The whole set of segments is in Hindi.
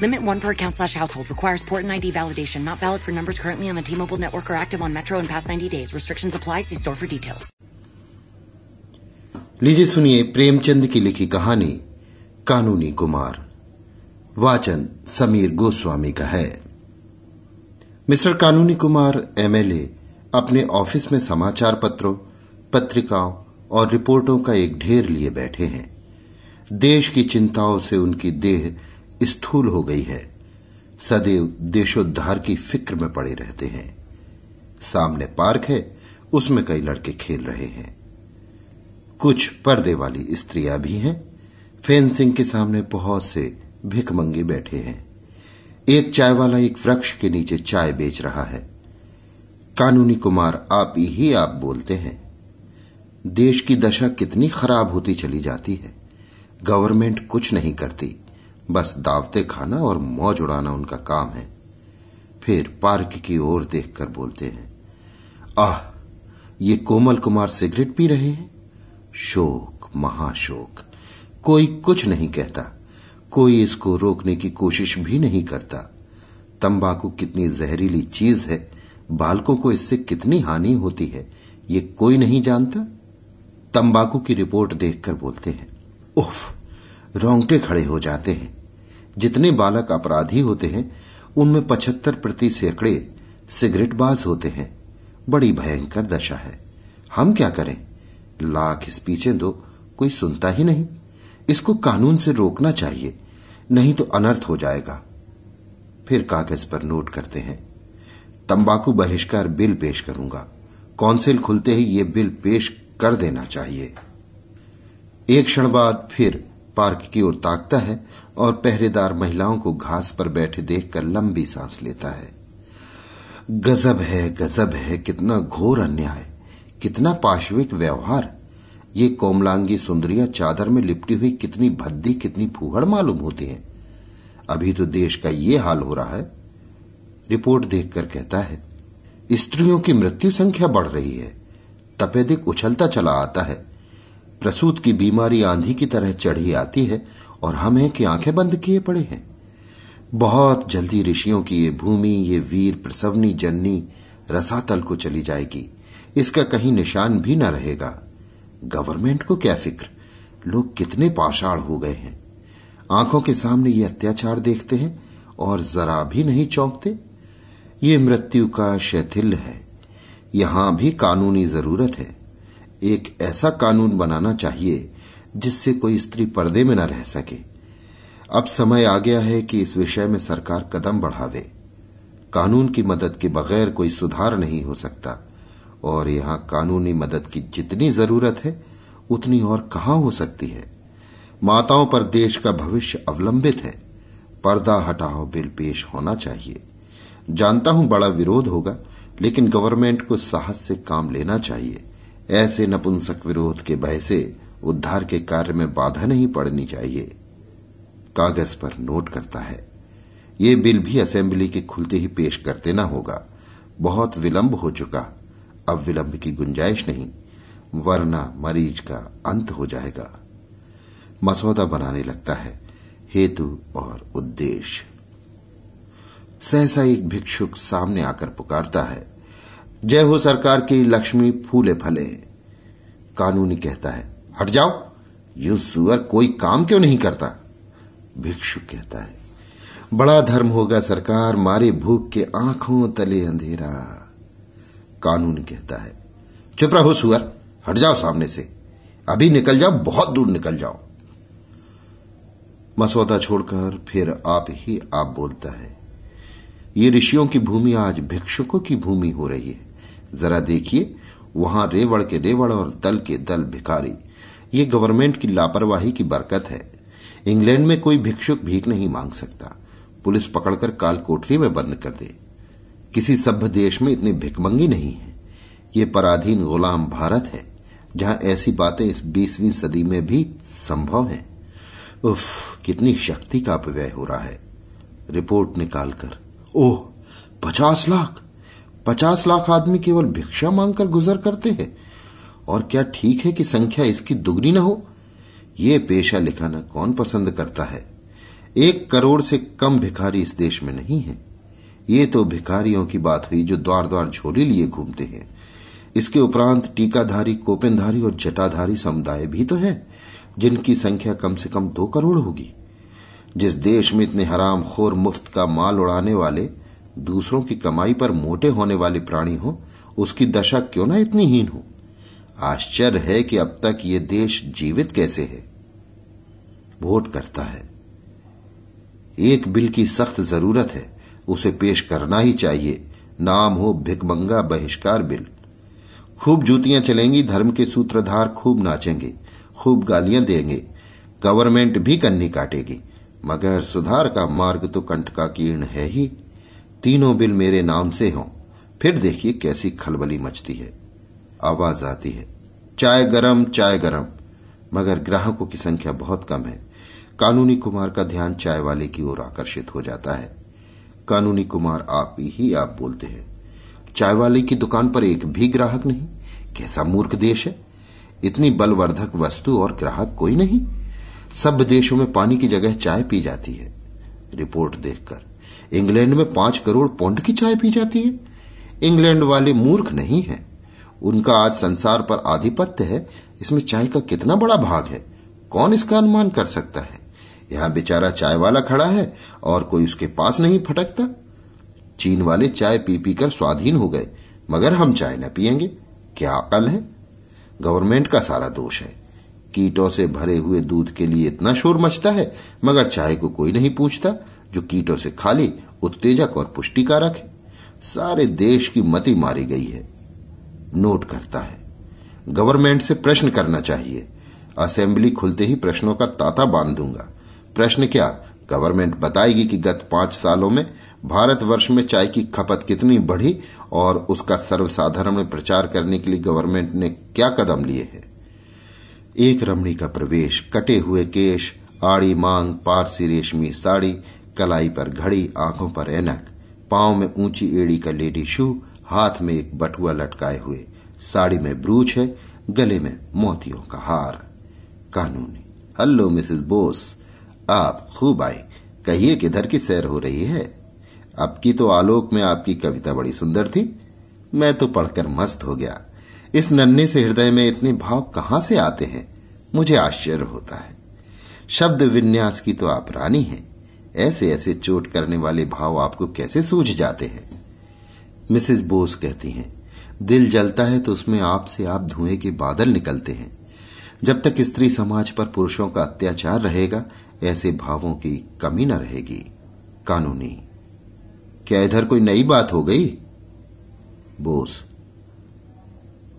Limit one per account slash household. Requires port and ID validation. Not valid for numbers currently on the T-Mobile network or active on Metro in past 90 days. Restrictions apply. See store for details. लीजिए सुनिए प्रेमचंद की लिखी कहानी कानूनी कुमार वाचन समीर गोस्वामी का है मिस्टर कानूनी कुमार एमएलए अपने ऑफ़िस में समाचार पत्रों पत्रिकाओं और रिपोर्टों का एक ढेर लिए बैठे हैं देश की चिंताओं से उनकी देह स्थूल हो गई है। सदैव देशोद्धार की फ़िक्र में पड़े रहते हैं। सामने पार्क है, उसमें कई लड़के खेल रहे हैं। कुछ पर्दे वाली स्त्रियाँ भी हैं। फेंसिंग के सामने बहुत से भिकमंगे बैठे हैं। एक चाय वाला एक वृक्ष के नीचे चाय बेच रहा है। कानूनी कुमार, आप ही आप बोलते हैं। देश की दशा कितनी खराब होती चली जाती है। गवर्नमेंट कुछ नहीं करती। बस दावते खाना और मौज उड़ाना उनका काम है। फिर पार्क की ओर देखकर बोलते हैं, आह, ये कोमल कुमार सिगरेट पी रहे हैं? शोक, महाशोक। कोई कुछ नहीं कहता, कोई इसको रोकने की कोशिश भी नहीं करता। तंबाकू कितनी जहरीली चीज़ है, बालकों को इससे कितनी हानि होती है, ये कोई नहीं जानता? तंबाकू की रिपोर्ट देखकर बोलते हैं, उफ रोंगटे खड़े हो जाते हैं। जितने बालक अपराधी होते हैं, उनमें पचहत्तर प्रति सैकड़े सिगरेटबाज होते हैं। बड़ी भयंकर दशा है। हम क्या करें? लाख इस पीछे दो, कोई सुनता ही नहीं। इसको कानून से रोकना चाहिए, नहीं तो अनर्थ हो जाएगा। फिर कागज़ पर नोट करते हैं। तंबाकू बहिष्कार बिल पेश करूँगा। काउंसिल खुलते ही ये बिल पेश कर देना चाहिए। एक क्षण बाद फिर पार्क की ओर ताकता है और पहरेदार महिलाओं को घास पर बैठे देखकर लंबी सांस लेता है। गजब है गजब है, कितना घोर अन्याय, कितना पाशविक व्यवहार। ये कोमलांगी सुंदरियाँ चादर में लिपटी हुई कितनी भद्दी, कितनी फूहड़ मालूम होती हैं। अभी तो देश का ये हाल हो रहा है। रिपोर्ट देखकर कहता है, स्त्रियों की मृत्यु संख्या बढ़ रही है, तपेदिक उछलता चला आता है। प्रसूत की बीमारी आंधी की तरह चढ़ी आती है और हम हैं कि आँखें बंद किए पड़े हैं। बहुत जल्दी ऋषियों की ये भूमि, ये वीर प्रसवनी, जननी, रसातल को चली जाएगी। इसका कहीं निशान भी न रहेगा। गवर्नमेंट को क्या फ़िक्र? लोग कितने पाषाण हो गए हैं। आँखों के सामने ये अत्याचार देखते हैं और जरा भी नहीं चौंकते। ये मृत्यु का शैथिल्य है। यहाँ भी कानूनी ज़रूरत है। एक ऐसा कानून बनाना चाहिए जिससे कोई स्त्री पर्दे में न रह सके। अब समय आ गया है कि इस विषय में सरकार कदम बढ़ावे कानून की मदद के बगैर कोई सुधार नहीं हो सकता। और यहाँ कानूनी मदद की जितनी ज़रूरत है, उतनी और कहाँ हो सकती है? माताओं पर देश का भविष्य अवलंबित है। पर्दा हटाओ बिल पेश होना चाहिए। जानता हूँ बड़ा विरोध होगा, लेकिन गवर्नमेंट को साहस से काम लेना चाहिए। ऐसे नपुंसक विरोध के भय से उद्धार के कार्य में बाधा नहीं पड़नी चाहिए। कागज़ पर नोट करता है। ये बिल भी असेंबली के खुलते ही पेश कर देना होगा। बहुत विलंब हो चुका। अब विलंब की गुंजाइश नहीं, वरना मरीज़ का अंत हो जाएगा। मसौदा बनाने लगता है। हेतु और उद्देश्य। सहसा एक भिक्षुक सामने आकर पुकारता है। जय हो सरकार की लक्ष्मी फूले फले। कानूनी कहता है, हट जाओ, यू सुअर कोई काम क्यों नहीं करता? भिक्षु कहता है, बड़ा धर्म होगा सरकार, मारे भूख के आँखों तले अंधेरा। कानून कहता है, चुप रहो सुअर, हट जाओ सामने से, अभी निकल जाओ, बहुत दूर निकल जाओ। मसौदा छोड़कर फिर आप ही आप बोलता है, ये ऋषियों की भूमि आज भिक्षुकों की भूमि हो रही है। जरा देखिए, वहाँ रेवड़ के रेवड़ और दल के दल भिखारी। ये गवर्नमेंट की लापरवाही की बरकत है। इंग्लैंड में कोई भिक्षुक भीख नहीं मांग सकता। पुलिस पकड़कर काल कोठरी में बंद कर दे। किसी सभ्य देश में इतने भिकमंगी नहीं है। ये पराधीन गुलाम भारत है, जहाँ ऐसी बातें इस बीसवीं सदी में भी संभव है। उफ, कितनी शक्ति का अपव्यय हो रहा है। रिपोर्ट निकालकर, ओह, पचास लाख! पचास लाख आदमी केवल भिक्षा मांगकर गुजर करते हैं। और क्या ठीक है कि संख्या इसकी दुगनी न हो? ये पेशा लिखाना कौन पसंद करता है? एक करोड़ से कम भिखारी इस देश में नहीं है। ये तो भिखारियों की बात हुई जो द्वार द्वार झोली लिए घूमते हैं। इसके उपरांत टीकाधारी कोपेनधारी और जटाधारी समुदाय भी तो है, जिनकी संख्या कम से कम दो करोड़ होगी। जिस देश में इतने हराम खोर मुफ़्त का माल उड़ाने वाले दूसरों की कमाई पर मोटे होने वाले प्राणी हो, उसकी दशा क्यों ना इतनी हीन हो? आश्चर्य है कि अब तक ये देश जीवित कैसे है। वोट करता है। एक बिल की सख्त ज़रूरत है। उसे पेश करना ही चाहिए। नाम हो भिकमंगा बहिष्कार बिल। खूब जूतियाँ चलेंगी, धर्म के सूत्रधार खूब नाचेंगे, खूब गालियाँ देंगे। गवर्नमेंट भी कन्नी काटेगी। मगर सुधार का मार्ग तो कंठ का कीर्ण है ही। तीनों बिल मेरे नाम से हों। फिर देखिए कैसी खलबली मचती है। आवाज़ आती है। चाय गरम चाय गरम। मगर ग्राहकों की संख्या बहुत कम है। कानूनी कुमार का ध्यान चाय वाले की ओर आकर्षित हो जाता है। कानूनी कुमार आप ही आप बोलते हैं। चाय वाले की दुकान पर एक भी ग्राहक नहीं। कैसा मूर्ख देश है। इतनी बलवर्धक वस्तु और ग्राहक कोई नहीं। सब देशों में पानी की जगह चाय पी जाती है। रिपोर्ट देखकर इंग्लैंड में पाँच करोड़ पौंड की चाय पी जाती है। इंग्लैंड वाले मूर्ख नहीं है। उनका आज संसार पर आधिपत्य है। इसमें चाय का कितना बड़ा भाग है? कौन इसका अनुमान कर सकता है? यहाँ बेचारा चाय वाला खड़ा है और कोई उसके पास नहीं फटकता। चीन वाले चाय पी पी कर स्वाधीन हो गए, मगर हम चाय न पियेंगे। क्या अकल है? गवर्नमेंट का सारा दोष है। कीटों से भरे हुए दूध के लिए इतना शोर मचता है, मगर चाय को कोई नहीं पूछता। जो कीटों से खाली, उत्तेजक और पुष्टिकारक है। सारे देश की मति मारी गई है। नोट करता है। गवर्नमेंट से प्रश्न करना चाहिए। असेंबली खुलते ही प्रश्नों का ताता बाँध दूँगा। प्रश्न क्या? गवर्नमेंट बताएगी कि गत पाँच सालों में भारतवर्ष में चाय की खपत कितनी बढ़ी और उसका सर्वसाधारण में प्रचार करने के लिए गवर्नमेंट ने क्या कदम लिए हैं? एक रमणी का प्रवेश, कटे हुए केश, आड़ी मांग, पारसी रेशमी साड़ी कलाई पर घड़ी, आँखों पर एनक पाँव में ऊँची एड़ी का लेडी शू, हाथ में एक बटुआ लटकाए हुए, साड़ी में ब्रूच है, गले में मोतियों का हार। कानूनी, हल्लो, मिसेस बोस, आप खूब आए। कहिए किधर की सैर हो रही है? अब की तो आलोक में आपकी कविता बड़ी सुंदर थी। मैं तो पढ़कर मस्त हो गया। इस नन्हे से हृदय में इतने भाव कहाँ से आते हैं? मुझे आश्चर्य होता है। शब्द विन्यास की तो आप रानी हैं। ऐसे ऐसे चोट करने वाले भाव आपको कैसे सूझ जाते हैं? मिसेज बोस कहती हैं, दिल जलता है तो उसमें आपसे आप धुएँ के बादल निकलते हैं। जब तक स्त्री समाज पर पुरुषों का अत्याचार रहेगा, ऐसे भावों की कमी न रहेगी। कानूनी। क्या इधर कोई नई बात हो गई? बोस।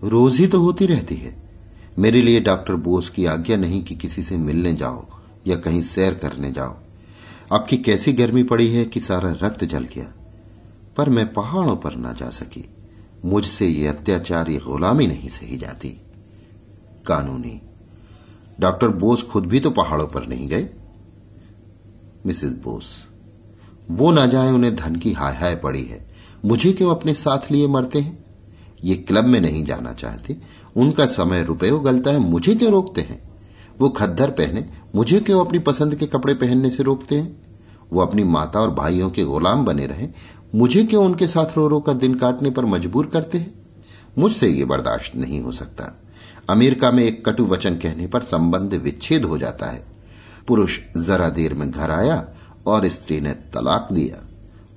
रोज ही तो होती रहती है। मेरे लिए डॉक्टर बोस की आज्ञा नहीं कि किसी से मिलने जाओ या कहीं सैर करने जाओ। आपकी कैसी गर्मी पड़ी है कि सारा रक्त जल गया। पर मैं पहाड़ों पर ना जा सकी। मुझसे ये अत्याचार, ये गुलामी नहीं सही जाती। कानूनी। डॉक्टर बोस खुद भी तो पहाड़ों पर नहीं गए। मिसेस बोस, वो ना जाए उन्हें धन की हाय हाय पड़ी है। मुझे क्यों अपने साथ लिए मरते हैं? ये क्लब में नहीं जाना चाहते। उनका समय रुपये उगलता है, मुझे क्यों रोकते हैं? वो खद्दर पहने, मुझे क्यों अपनी पसंद के कपड़े पहनने से रोकते हैं? वो अपनी माता और भाइयों के गुलाम बने रहे, मुझे क्यों उनके साथ रो रो कर दिन काटने पर मजबूर करते हैं? मुझसे ये बर्दाश्त नहीं हो सकता। अमेरिका में एक कटु वचन कहने पर संबंध विच्छेद हो जाता है। पुरुष जरा देर में घर आया और स्त्री ने तलाक दिया।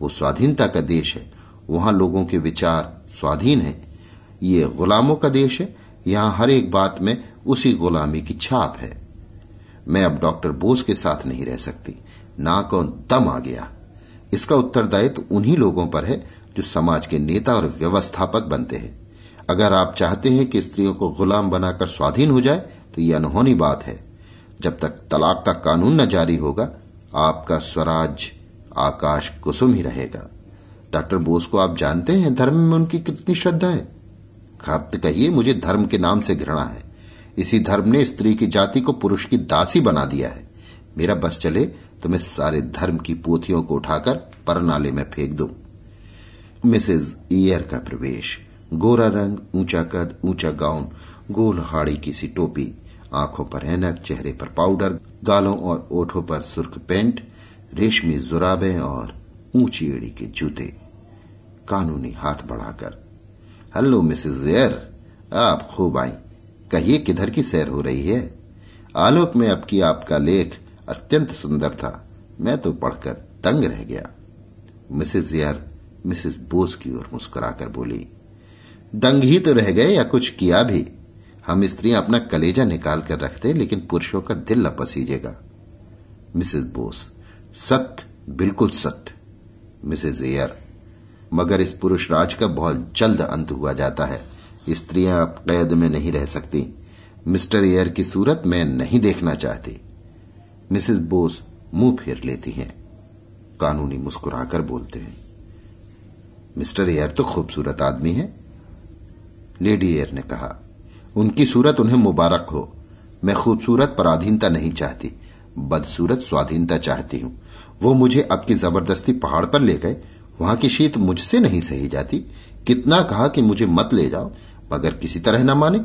वो स्वाधीनता का देश है। वहाँ लोगों के विचार स्वाधीन है। ये गुलामों का देश है। यहाँ हर एक बात में उसी गुलामी की छाप है। मैं अब डॉक्टर बोस के साथ नहीं रह सकती। नाक दम आ गया। इसका उत्तरदायित्व तो उन्हीं लोगों पर है जो समाज के नेता और व्यवस्थापक बनते हैं। अगर आप चाहते हैं कि स्त्रियों को गुलाम बनाकर स्वाधीन हो जाए तो यह अनहोनी बात है। जब तक तलाक का कानून न जारी होगा, आपका स्वराज आकाश कुसुम ही रहेगा। डॉक्टर बोस को आप जानते हैं धर्म में उनकी कितनी श्रद्धा है। खप्त कहिए मुझे धर्म के नाम से घृणा है। इसी धर्म ने स्त्री की जाति को पुरुष की दासी बना दिया है। मेरा बस चले तो मैं सारे धर्म की पोथियों को उठाकर परनाले में फेंक दूँ। मिसेज ईयर का प्रवेश। गोरा रंग, ऊँचा कद, ऊँचा गाउन, गोल हाड़ी की सी टोपी, आँखों पर ऐनक, चेहरे पर पाउडर, गालों और ओठों पर सुर्ख पेंट, रेशमी जुराबे और ऊँची एड़ी के जूते। कानूनी हाथ बढ़ाकर, हेलो मिसेज एयर आप खूब आई। कहिए किधर की सैर हो रही है? आलोक में अब की आपका लेख अत्यंत सुंदर था। मैं तो पढ़कर तंग रह गया। मिसेज एयर मिसेस बोस की ओर मुस्कुराकर बोली, दंग ही तो रह गए या कुछ किया भी? हम स्त्रियाँ अपना कलेजा निकाल कर रखते लेकिन पुरुषों का दिल न पसीजेगा। मिसेस बोस सत्य, बिल्कुल सत्य। मिसेज एयर मगर इस पुरुष राज का बहुत जल्द अंत हुआ जाता है। स्त्रियाँ अब कैद में नहीं रह सकती। मिस्टर एयर की सूरत मैं नहीं देखना चाहती। मिसेस बोस मुँह फेर लेती हैं। कानूनी मुस्कुराकर बोलते हैं, मिस्टर एयर तो खूबसूरत आदमी है। लेडी एयर ने कहा, उनकी सूरत उन्हें मुबारक हो। मैं खूबसूरत पराधीनता नहीं चाहती, बदसूरत स्वाधीनता चाहती हूँ। वो मुझे अब की ज़बरदस्ती पहाड़ पर ले गए। वहाँ की शीत मुझसे नहीं सही जाती। कितना कहा कि मुझे मत ले जाओ, मगर किसी तरह ना माने।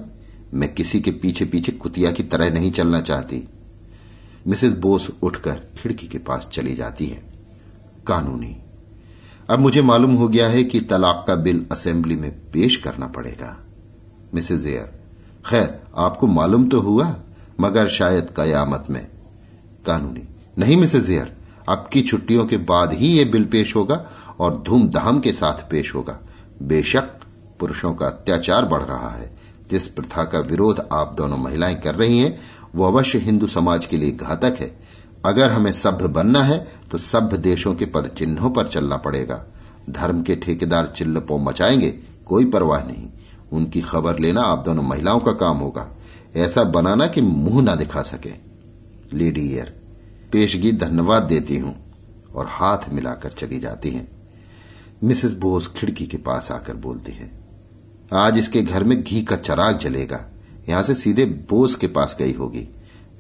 मैं किसी के पीछे पीछे कुतिया की तरह नहीं चलना चाहती। मिसेस बोस उठकर खिड़की के पास चली जाती है। कानूनी। अब मुझे मालूम हो गया है कि तलाक का बिल असेंबली में पेश करना पड़ेगा। मिसेज एयर खैर, आपको मालूम तो हुआ, मगर शायद कयामत में। कानूनी। नहीं मिसेज एयर आपकी छुट्टियों के बाद ही यह बिल पेश होगा और धूमधाम के साथ पेश होगा। बेशक पुरुषों का अत्याचार बढ़ रहा है। जिस प्रथा का विरोध आप दोनों महिलाएँ कर रही हैं, वो अवश्य हिंदू समाज के लिए घातक है। अगर हमें सभ्य बनना है तो सभ्य देशों के पद चिन्हों पर चलना पड़ेगा। धर्म के ठेकेदार चिल्लपो मचाएँगे, कोई परवाह नहीं। उनकी खबर लेना आप दोनों महिलाओं का काम होगा। ऐसा बनाना कि मुँह ना दिखा सके। लेडी ईयर, पेशगी धन्यवाद देती हूँ और हाथ मिलाकर चली जाती हैं। मिसेस बोस खिड़की के पास आकर बोलती है आज इसके घर में घी का चराग जलेगा यहाँ से सीधे बोस के पास गई होगी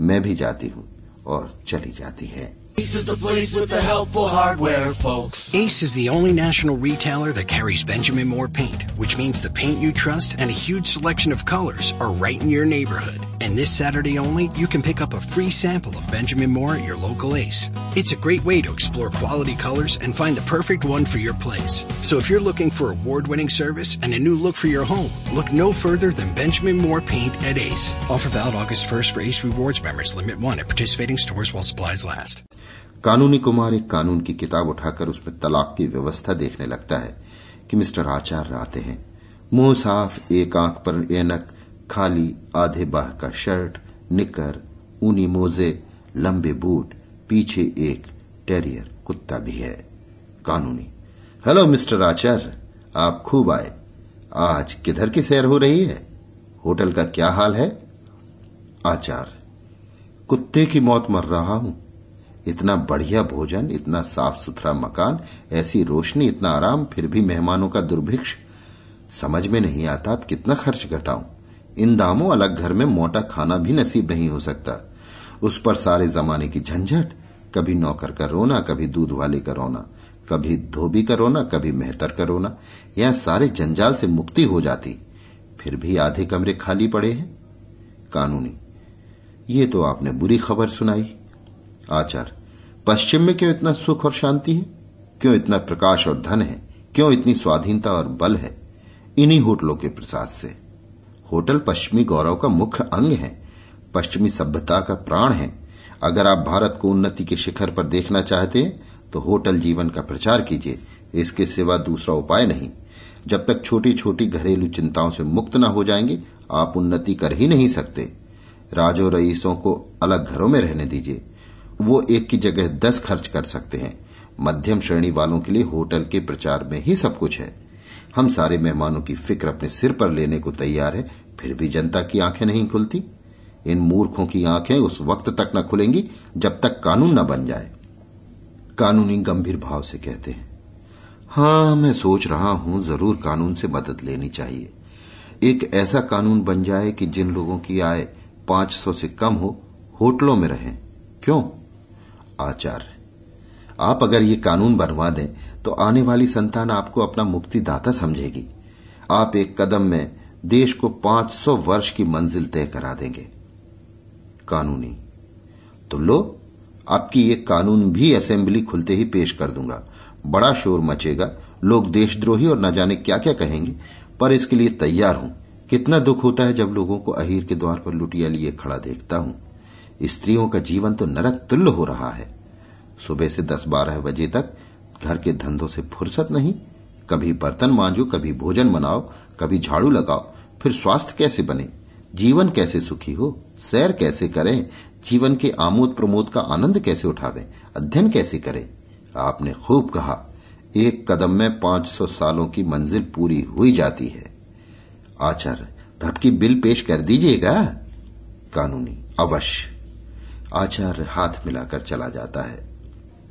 मैं भी जाती हूँ और चली जाती है Ace is the place with the helpful hardware, folks. Ace is the only national retailer that carries Benjamin Moore paint, which means the paint you trust and a huge selection of colors are right in your neighborhood. And this Saturday only, you can pick up a free sample of Benjamin Moore at your local Ace. It's a great way to explore quality colors and find the perfect one for your place. So if you're looking for award-winning service and a new look for your home, look no further than Benjamin Moore paint at Ace. Offer valid August 1st for Ace Rewards members. Limit 1 at participating stores while supplies last. कानूनी कुमार एक कानून की किताब उठाकर उसमें तलाक की व्यवस्था देखने लगता है कि मिस्टर आचार्य आते हैं मुंह साफ एक आंख पर एनक खाली आधे बाह का शर्ट, निकर, ऊनी मोजे, लंबे बूट, पीछे एक टेरियर कुत्ता भी है। कानूनी। हेलो, मिस्टर आचार्य आप खूब आए। आज किधर की सैर हो रही है? होटल का क्या हाल है? आचार। कुत्ते की मौत मर रहा हूँ। इतना बढ़िया भोजन, इतना साफ़ सुथरा मकान, ऐसी रोशनी, इतना आराम, फिर भी मेहमानों का दुर्भिक्ष। समझ में नहीं आता आप कितना खर्च घटाऊं। इन दामों अलग घर में मोटा खाना भी नसीब नहीं हो सकता। उस पर सारे जमाने की झंझट, कभी नौकर का रोना, कभी दूध वाले का रोना, कभी धोबी का रोना, कभी मेहतर का रोना यह सारे जंजाल से मुक्ति हो जाती। फिर भी आधे कमरे खाली पड़े हैं। कानूनी, ये तो आपने बुरी खबर सुनाई। आचार पश्चिम में क्यों इतना सुख और शांति है? क्यों इतना प्रकाश और धन है? क्यों इतनी स्वाधीनता और बल है? इन्हीं होटलों के प्रसाद से। होटल पश्चिमी गौरव का मुख्य अंग है। पश्चिमी सभ्यता का प्राण है। अगर आप भारत को उन्नति के शिखर पर देखना चाहते हैं तो होटल जीवन का प्रचार कीजिए। इसके सिवा दूसरा उपाय नहीं। जब तक छोटी छोटी घरेलू चिंताओं से मुक्त न हो जाएँगे, आप उन्नति कर ही नहीं सकते। राजो रईसों को अलग घरों में रहने दीजिए। वो एक की जगह दस खर्च कर सकते हैं। मध्यम श्रेणी वालों के लिए होटल के प्रचार में ही सब कुछ है। हम सारे मेहमानों की फ़िक्र अपने सिर पर लेने को तैयार है, फिर भी जनता की आँखें नहीं खुलती। इन मूर्खों की आँखें उस वक्त तक न खुलेंगी जब तक कानून न बन जाए। कानूनी गंभीर भाव से कहते हैं हाँ मैं सोच रहा हूँ ज़रूर कानून से मदद लेनी चाहिए। एक ऐसा कानून बन जाए कि जिन लोगों की आय 500 से कम हो, होटलों में रहें। क्यों? आचार्य, आप अगर ये कानून बनवा दें तो आने वाली संतान आपको अपना मुक्तिदाता समझेगी। आप एक कदम में देश को 500 वर्ष की मंजिल तय करा देंगे। कानूनी। तो लो, आपकी ये कानून भी असेंबली खुलते ही पेश कर दूँगा। बड़ा शोर मचेगा। लोग देशद्रोही और न जाने क्या क्या कहेंगे। पर इसके लिए तैयार हूँ। कितना दुख होता है जब लोगों को अहीर के द्वार पर लुटिया लिए खड़ा देखता हूँ। स्त्रियों का जीवन तो नरक तुल्य हो रहा है। सुबह से दस बारह बजे तक घर के धंधों से फुर्सत नहीं। कभी बर्तन मांजो, कभी भोजन बनाओ कभी झाड़ू लगाओ। फिर स्वास्थ्य कैसे बने? जीवन कैसे सुखी हो? सैर कैसे करें? जीवन के आमोद प्रमोद का आनंद कैसे उठावे? अध्ययन कैसे करे? आपने खूब कहा। एक कदम में 500 सालों की मंजिल पूरी हुई जाती है। आचार्य, आपकी बिल पेश कर दीजिएगा? कानूनी, अवश्य। आचार्य हाथ मिलाकर चला जाता है।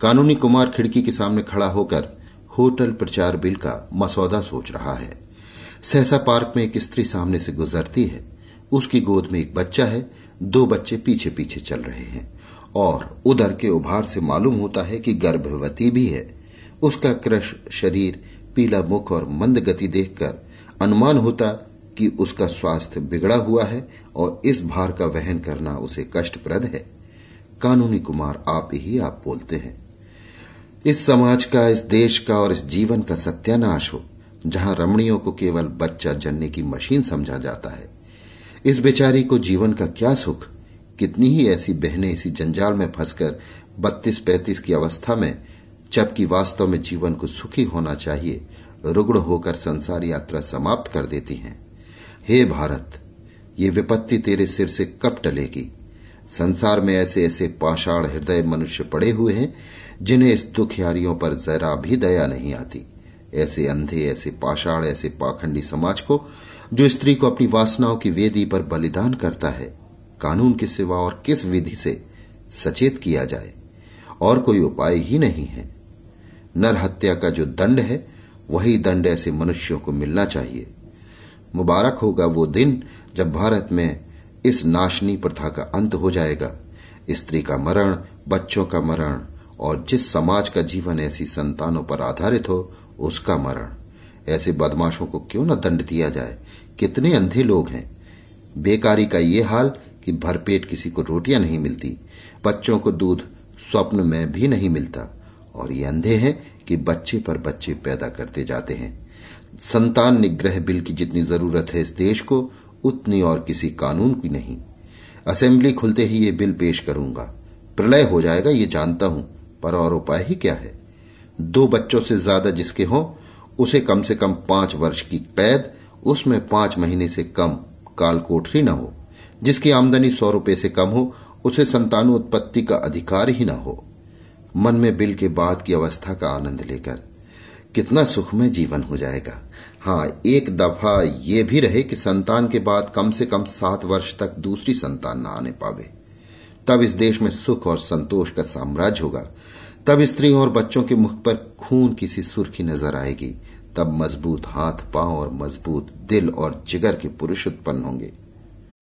कानूनी कुमार खिड़की के सामने खड़ा होकर होटल प्रचार बिल का मसौदा सोच रहा है। सहसा पार्क में एक स्त्री सामने से गुजरती है। उसकी गोद में एक बच्चा है। दो बच्चे पीछे पीछे चल रहे हैं और उधर के उभार से मालूम होता है कि गर्भवती भी है। उसका क्रश शरीर पीला मुख और मंद गति देखकर अनुमान होता कि उसका स्वास्थ्य बिगड़ा हुआ है और इस भार का वहन करना उसे कष्टप्रद है। कानूनी कुमार आप ही आप बोलते हैं। इस समाज का, इस देश का और इस जीवन का सत्यानाश हो, जहाँ रमणियों को केवल बच्चा जनने की मशीन समझा जाता है। इस बेचारी को जीवन का क्या सुख? कितनी ही ऐसी बहनें इसी जंजाल में फंसकर बत्तीस पैंतीस की अवस्था में जबकि वास्तव में जीवन को सुखी होना चाहिए, रुग्ण होकर संसार यात्रा समाप्त कर देती हैं। हे भारत, ये विपत्ति तेरे सिर से कब टलेगी? संसार में ऐसे ऐसे पाषाण हृदय मनुष्य पड़े हुए हैं जिन्हें इस दुखियारियों पर जरा भी दया नहीं आती। ऐसे अंधे, ऐसे पाषाण, ऐसे पाखंडी समाज को, जो स्त्री को अपनी वासनाओं की वेदी पर बलिदान करता है, कानून के सिवा और किस विधि से सचेत किया जाए? और कोई उपाय ही नहीं है। नर हत्या का जो दंड है, वही दंड ऐसे मनुष्यों को मिलना चाहिए। मुबारक होगा वो दिन जब भारत में इस नाशनी प्रथा का अंत हो जाएगा। स्त्री का मरण, बच्चों का मरण और जिस समाज का जीवन ऐसी संतानों पर आधारित हो, उसका मरण। ऐसे बदमाशों को क्यों न दंड दिया जाए? कितने अंधे लोग हैं। बेकारी का ये हाल कि भरपेट किसी को रोटियाँ नहीं मिलती, बच्चों को दूध स्वप्न में भी नहीं मिलता। और ये अंधे हैं कि बच्चे पर बच्चे पैदा करते जाते हैं। संतान निग्रह बिल की जितनी ज़रूरत है इस देश को, उतनी और किसी कानून की नहीं। असेंबली खुलते ही ये बिल पेश करूँगा। प्रलय हो जाएगा, ये जानता हूँ। पर और उपाय ही क्या है? दो बच्चों से ज़्यादा जिसके हों, उसे कम से कम पाँच वर्ष की कैद, उसमें पाँच महीने से कम काल कोठरी न हो। जिसकी आमदनी सौ रुपए से कम हो, उसे संतानोत्पत्ति का अधिकार ही न हो। मन में बिल के बाद की अवस्था का आनंद लेकर कितना सुखमय जीवन हो जाएगा। हाँ एक दफ़ा ये भी रहे कि संतान के बाद कम से कम सात वर्ष तक दूसरी संतान न आने पावे। तब इस देश में सुख और संतोष का साम्राज्य होगा। तब स्त्रियों और बच्चों के मुख पर खून की सी सुर्खी नज़र आएगी। तब मज़बूत हाथ, पाँव और मज़बूत दिल और जिगर के पुरुष उत्पन्न होंगे।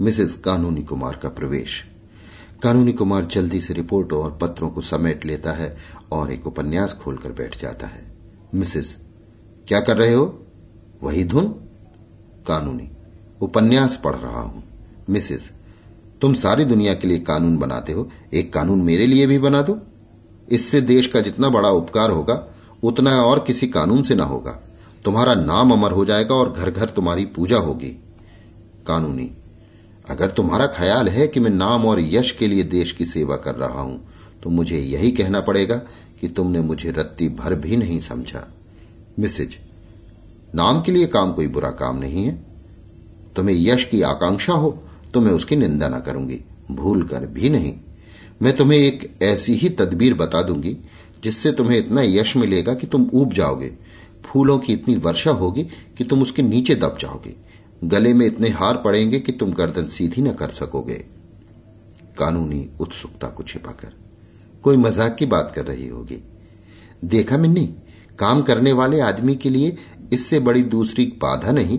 Mrs कानूनी कुमार का प्रवेश। कानूनी कुमार जल्दी से रिपोर्टों और पत्रों को समेट लेता है और एक उपन्यास खोलकर बैठ जाता है। मिसेस, क्या कर रहे हो? वही धुन? कानूनी, उपन्यास पढ़ रहा हूँ। मिसेस, तुम सारी दुनिया के लिए कानून बनाते हो, एक कानून मेरे लिए भी बना दो। इससे देश का जितना बड़ा उपकार होगा, उतना और किसी कानून से ना होगा। तुम्हारा नाम अमर हो जाएगा और घर घर तुम्हारी पूजा होगी। कानूनी अगर तुम्हारा ख्याल है कि मैं नाम और यश के लिए देश की सेवा कर रहा हूँ तो मुझे यही कहना पड़ेगा कि तुमने मुझे रत्ती भर भी नहीं समझा। मिसेज, नाम के लिए काम कोई बुरा काम नहीं है। तुम्हें यश की आकांक्षा हो तो मैं उसकी निंदा न करूँगी। भूल कर भी नहीं। मैं तुम्हें एक ऐसी ही तदबीर बता दूँगी, जिससे तुम्हें इतना यश मिलेगा कि तुम ऊब जाओगे। फूलों की इतनी वर्षा होगी कि तुम उसके नीचे दब जाओगे। गले में इतने हार पड़ेंगे कि तुम गर्दन सीधी न कर सकोगे। कानूनी उत्सुकता को छिपाकर। कोई मज़ाक की बात कर रही होगी। देखा मिन्नी, काम करने वाले आदमी के लिए इससे बड़ी दूसरी बाधा नहीं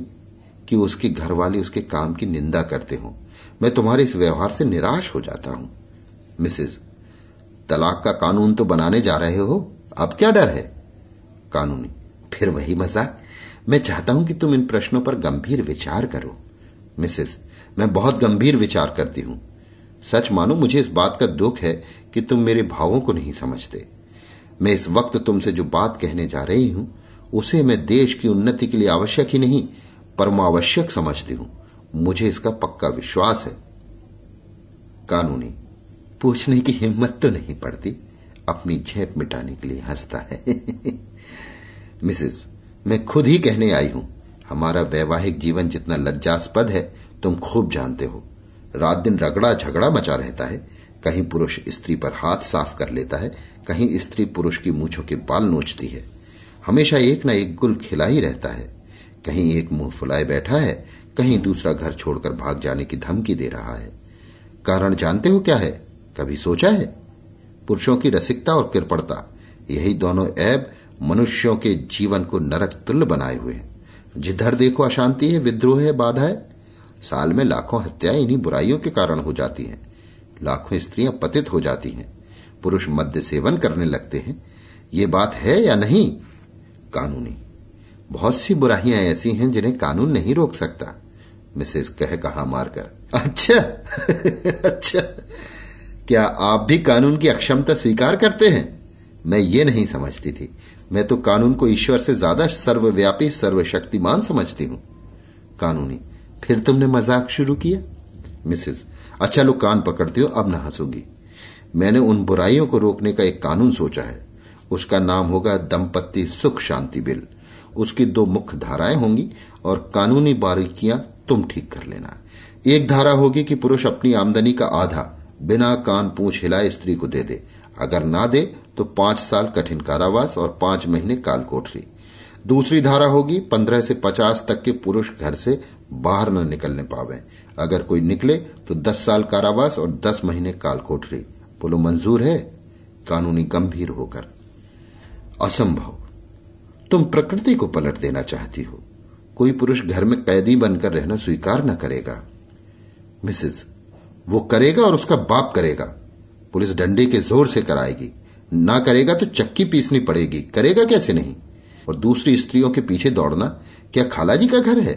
कि उसके घर वाले उसके काम की निंदा करते हो। मैं तुम्हारे इस व्यवहार से निराश हो जाता हूँ। मिसेज तलाक का कानून तो बनाने जा रहे हो। अब क्या डर है? कानूनी, फिर वही मज़ाक। मैं चाहता हूँ कि तुम इन प्रश्नों पर गंभीर विचार करो। मिसेस, मैं बहुत गंभीर विचार करती हूँ। सच मानो, मुझे इस बात का दुख है कि तुम मेरे भावों को नहीं समझते। मैं इस वक्त तुमसे जो बात कहने जा रही हूँ, उसे मैं देश की उन्नति के लिए आवश्यक ही नहीं, परमावश्यक समझती हूँ। मुझे इसका पक्का विश्वास है। कानूनी, पूछने की हिम्मत तो नहीं पड़ती। अपनी झेप मिटाने के लिए हंसता है। मिसेस मैं खुद ही कहने आई हूँ, हमारा वैवाहिक जीवन जितना लज्जास्पद है, तुम खूब जानते हो। रात दिन रगड़ा झगड़ा मचा रहता है, कहीं पुरुष स्त्री पर हाथ साफ़ कर लेता है, कहीं स्त्री पुरुष की मूछों के बाल नोचती है। हमेशा एक न एक गुल खिला ही रहता है। कहीं एक मुँह फुलाए बैठा है, कहीं दूसरा घर छोड़कर भाग जाने की धमकी दे रहा है। कारण जानते हो क्या है? कभी सोचा है? पुरुषों की रसिकता और कृपणता यही दोनों ऐब मनुष्यों के जीवन को नरक तुल्य बनाए हुए हैं। जिधर देखो अशांति है, विद्रोह है, बाधा है। साल में लाखों हत्याएँ इन्हीं बुराइयों के कारण हो जाती हैं। लाखों स्त्रियाँ पतित हो जाती हैं। पुरुष मद्य सेवन करने लगते हैं। ये बात है या नहीं? कानूनी। बहुत सी बुराइयाँ ऐसी हैं जिन्हें कानून नहीं रोक सकता। मिसेस कह कहा मारकर। अच्छा! अच्छा! क्या आप भी कानून की अक्षमता स्वीकार करते हैं? मैं ये नहीं समझती थी। मैं तो कानून को ईश्वर से ज़्यादा सर्वव्यापी, सर्वशक्तिमान समझती हूँ। कानूनी, फिर तुमने मज़ाक शुरू किया? मिसेस अच्छा लो कान पकड़ती हो, अब ना हंसूगी। मैंने उन बुराइयों को रोकने का एक कानून सोचा है। उसका नाम होगा दंपत्ति सुख शांति बिल। उसकी दो मुख्य धाराएँ होंगी और कानूनी बारीकियाँ तुम ठीक कर लेना। एक धारा होगी कि पुरुष अपनी आमदनी का आधा बिना कान पूछ हिलाए स्त्री को दे दे। अगर ना दे तो पाँच साल कठिन कारावास और पाँच महीने काल कोठरी दूसरी धारा होगी, पंद्रह से पचास तक के पुरुष घर से बाहर न निकलने पावे। अगर कोई निकले तो दस साल कारावास और दस महीने काल कोठरी बोलो, मंजूर है? कानूनी गंभीर होकर। असंभव। तुम प्रकृति को पलट देना चाहती हो। कोई पुरुष घर में कैदी बनकर रहना स्वीकार न करेगा। मिसेस, वो करेगा और उसका बाप करेगा। पुलिस डंडे के ज़ोर से कराएगी। ना करेगा तो चक्की पीसनी पड़ेगी। करेगा कैसे नहीं? और दूसरी स्त्रियों के पीछे दौड़ना क्या खाला जी का घर है?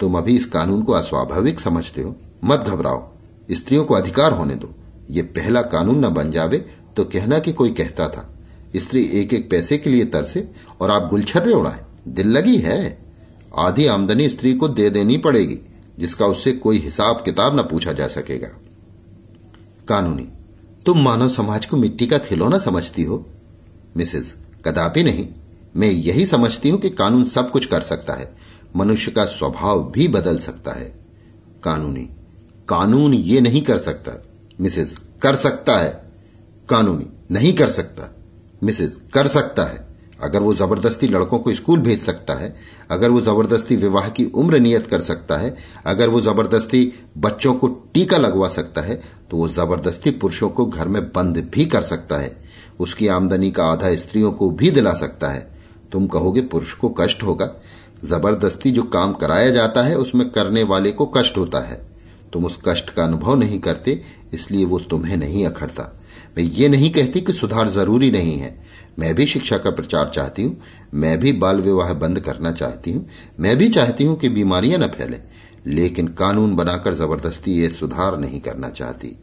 तुम अभी इस कानून को अस्वाभाविक समझते हो। मत घबराओ। स्त्रियों को अधिकार होने दो। ये पहला कानून न बन जावे तो कहना कि कोई कहता था। स्त्री एक एक पैसे के लिए तरसे और आप गुलछर्रे उड़ाए। दिल लगी है। आधी आमदनी स्त्री को दे देनी पड़ेगी, जिसका उससे कोई हिसाब किताब न पूछा जा सकेगा। कानूनी तुम मानव समाज को मिट्टी का खिलौना समझती हो। मिसेज कदापि नहीं। मैं यही समझती हूँ कि कानून सब कुछ कर सकता है। मनुष्य का स्वभाव भी बदल सकता है। कानूनी। कानून ये नहीं कर सकता। मिसेज कर सकता है। कानूनी। नहीं कर सकता। मिसेज कर सकता है। अगर वो ज़बरदस्ती लड़कों को स्कूल भेज सकता है, अगर वो ज़बरदस्ती विवाह की उम्र नियत कर सकता है, अगर वो ज़बरदस्ती बच्चों को टीका लगवा सकता है तो वो ज़बरदस्ती पुरुषों को घर में बंद भी कर सकता है। उसकी आमदनी का आधा स्त्रियों को भी दिला सकता है। तुम कहोगे पुरुष को कष्ट होगा। ज़बरदस्ती जो काम कराया जाता है, उसमें करने वाले को कष्ट होता है। तुम उस कष्ट का अनुभव नहीं करते, इसलिए वो तुम्हें नहीं अखरता। मैं ये नहीं कहती कि सुधार ज़रूरी नहीं है। मैं भी शिक्षा का प्रचार चाहती हूँ। मैं भी बाल विवाह बंद करना चाहती हूँ। मैं भी चाहती हूँ कि बीमारियाँ न फैले। लेकिन कानून बनाकर ज़बरदस्ती ये सुधार नहीं करना चाहती।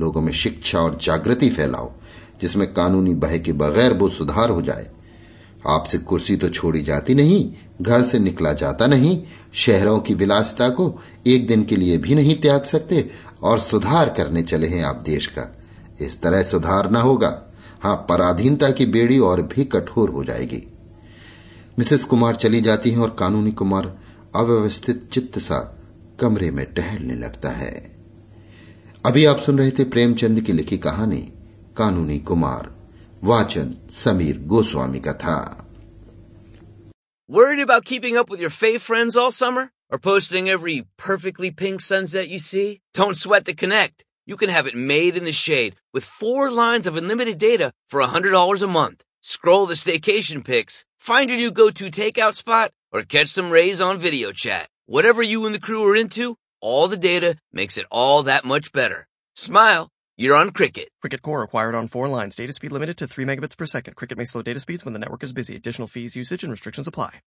लोगों में शिक्षा और जागृति फैलाओ, जिसमें कानूनी बह के बगैर वो सुधार हो जाए। आपसे कुर्सी तो छोड़ी जाती नहीं, घर से निकला जाता नहीं, शहरों की विलासिता को एक दिन के लिए भी नहीं त्याग सकते और सुधार करने चले हैं आप देश का। इस तरह सुधार ना होगा। हाँ पराधीनता की बेड़ी और भी कठोर हो जाएगी। मिसेस कुमार चली जाती हैं और कानूनी कुमार अव्यवस्थित चित्त सा कमरे में टहलने लगता है अभी आप सुन रहे थे प्रेमचंद की लिखी कहानी कानूनी कुमार वाचन समीर गोस्वामी का था Worried about keeping up with your fave friends all summer? Or posting every perfectly pink sunset you see? Don't sweat the connect. You can have it made in the shade with four lines of unlimited data for $100 a month. Scroll the staycation pics, find your new go-to takeout spot, or catch some rays on video chat. Whatever you and the crew are into, all the data makes it all that much better. Smile. You're on Cricket. Cricket Core acquired on four lines. Data speed limited to 3 megabits per second. Cricket may slow data speeds when the network is busy. Additional fees, usage, and restrictions apply.